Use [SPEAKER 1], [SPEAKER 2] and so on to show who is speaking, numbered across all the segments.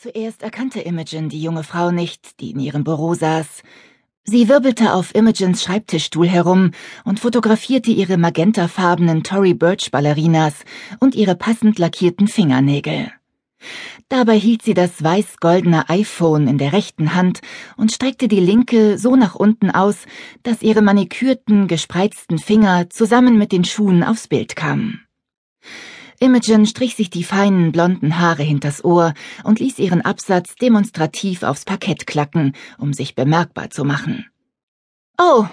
[SPEAKER 1] Zuerst erkannte Imogen die junge Frau nicht, die in ihrem Büro saß. Sie wirbelte auf Imogens Schreibtischstuhl herum und fotografierte ihre magentafarbenen Tory Burch Ballerinas und ihre passend lackierten Fingernägel. Dabei hielt sie das weiß-goldene iPhone in der rechten Hand und streckte die linke so nach unten aus, dass ihre manikürten, gespreizten Finger zusammen mit den Schuhen aufs Bild kamen. Imogen strich sich die feinen blonden Haare hinters Ohr und ließ ihren Absatz demonstrativ aufs Parkett klacken, um sich bemerkbar zu machen. Oh!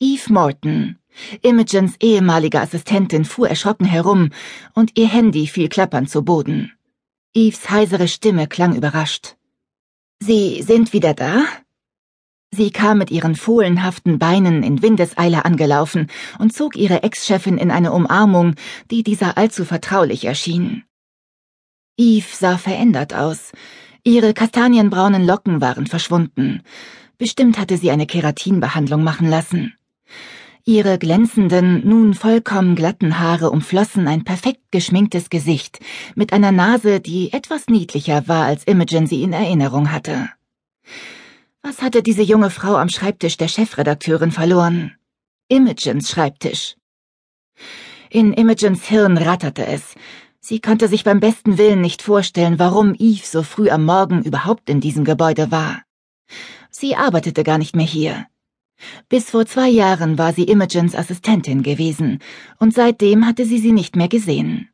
[SPEAKER 1] Eve Morton, Imogens ehemalige Assistentin, fuhr erschrocken herum, und ihr Handy fiel klappernd zu Boden. Eves heisere Stimme klang überrascht. Sie sind wieder da? Sie kam mit ihren fohlenhaften Beinen in Windeseile angelaufen und zog ihre Ex-Chefin in eine Umarmung, die dieser allzu vertraulich erschien. Eve sah verändert aus. Ihre kastanienbraunen Locken waren verschwunden. Bestimmt hatte sie eine Keratinbehandlung machen lassen. Ihre glänzenden, nun vollkommen glatten Haare umflossen ein perfekt geschminktes Gesicht mit einer Nase, die etwas niedlicher war, als Imogen sie in Erinnerung hatte. Was hatte diese junge Frau am Schreibtisch der Chefredakteurin verloren? Imogens Schreibtisch. In Imogens Hirn ratterte es. Sie konnte sich beim besten Willen nicht vorstellen, warum Eve so früh am Morgen überhaupt in diesem Gebäude war. Sie arbeitete gar nicht mehr hier. Bis vor zwei Jahren war sie Imogens Assistentin gewesen, und seitdem hatte sie sie nicht mehr gesehen.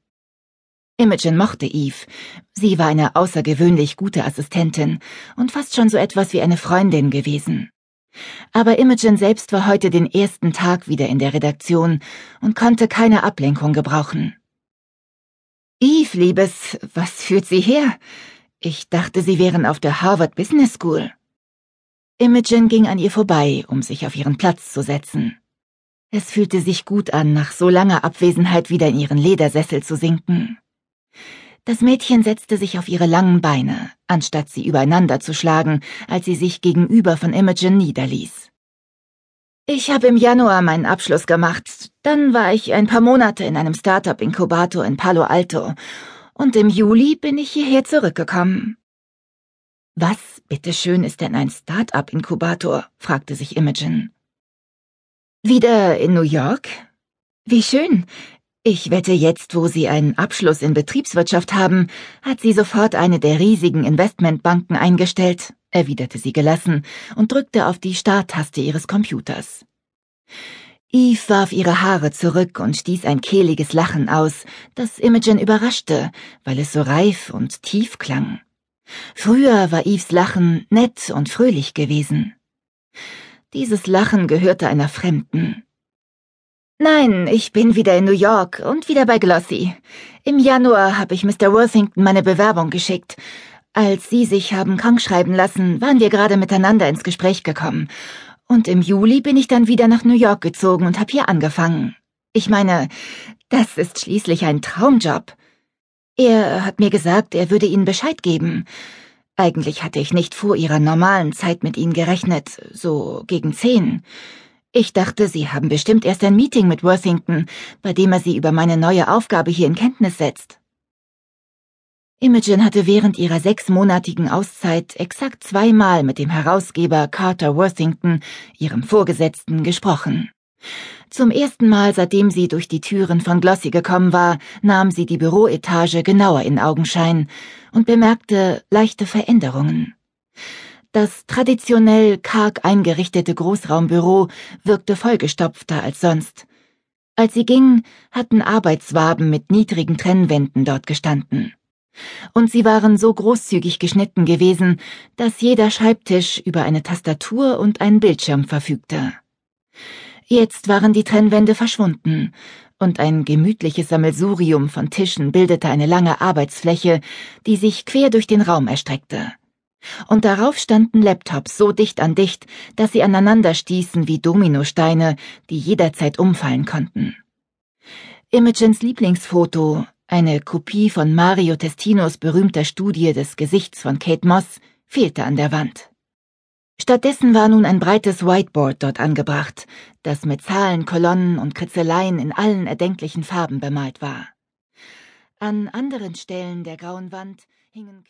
[SPEAKER 1] Imogen mochte Eve. Sie war eine außergewöhnlich gute Assistentin und fast schon so etwas wie eine Freundin gewesen. Aber Imogen selbst war heute den ersten Tag wieder in der Redaktion und konnte keine Ablenkung gebrauchen. Eve, Liebes, was führt Sie her? Ich dachte, Sie wären auf der Harvard Business School. Imogen ging an ihr vorbei, um sich auf ihren Platz zu setzen. Es fühlte sich gut an, nach so langer Abwesenheit wieder in ihren Ledersessel zu sinken. Das Mädchen setzte sich auf ihre langen Beine, anstatt sie übereinander zu schlagen, als sie sich gegenüber von Imogen niederließ. Ich habe im Januar meinen Abschluss gemacht, dann war ich ein paar Monate in einem Startup-Inkubator in Palo Alto, und im Juli bin ich hierher zurückgekommen. Was, bitteschön, ist denn ein Start-up-Inkubator? fragte sich Imogen. Wieder in New York? Wie schön. Ich wette, jetzt, wo Sie einen Abschluss in Betriebswirtschaft haben, hat sie sofort eine der riesigen Investmentbanken eingestellt, erwiderte sie gelassen und drückte auf die Starttaste ihres Computers. Eve warf ihre Haare zurück und stieß ein kehliges Lachen aus, das Imogen überraschte, weil es so reif und tief klang. Früher war Eves Lachen nett und fröhlich gewesen. Dieses Lachen gehörte einer Fremden. Nein, ich bin wieder in New York und wieder bei Glossy. Im Januar habe ich Mr. Worthington meine Bewerbung geschickt. Als Sie sich haben krankschreiben lassen, waren wir gerade miteinander ins Gespräch gekommen. Und im Juli bin ich dann wieder nach New York gezogen und habe hier angefangen. Ich meine, das ist schließlich ein Traumjob. Er hat mir gesagt, er würde Ihnen Bescheid geben. Eigentlich hatte ich nicht vor Ihrer normalen Zeit mit Ihnen gerechnet, so gegen zehn. Ich dachte, Sie haben bestimmt erst ein Meeting mit Worthington, bei dem er Sie über meine neue Aufgabe hier in Kenntnis setzt. Imogen hatte während ihrer sechsmonatigen Auszeit exakt zweimal mit dem Herausgeber Carter Worthington, ihrem Vorgesetzten, gesprochen. Zum ersten Mal, seitdem sie durch die Türen von Glossy gekommen war, nahm sie die Büroetage genauer in Augenschein und bemerkte leichte Veränderungen. Das traditionell karg eingerichtete Großraumbüro wirkte vollgestopfter als sonst. Als sie ging, hatten Arbeitswaben mit niedrigen Trennwänden dort gestanden. Und sie waren so großzügig geschnitten gewesen, dass jeder Schreibtisch über eine Tastatur und einen Bildschirm verfügte. Jetzt waren die Trennwände verschwunden, und ein gemütliches Sammelsurium von Tischen bildete eine lange Arbeitsfläche, die sich quer durch den Raum erstreckte und darauf standen Laptops so dicht an dicht, dass sie aneinander stießen wie Dominosteine, die jederzeit umfallen konnten. Imogens Lieblingsfoto, eine Kopie von Mario Testinos berühmter Studie des Gesichts von Kate Moss, fehlte an der Wand. Stattdessen war nun ein breites Whiteboard dort angebracht, das mit Zahlen, Kolonnen und Kritzeleien in allen erdenklichen Farben bemalt war. An anderen Stellen der grauen Wand hingen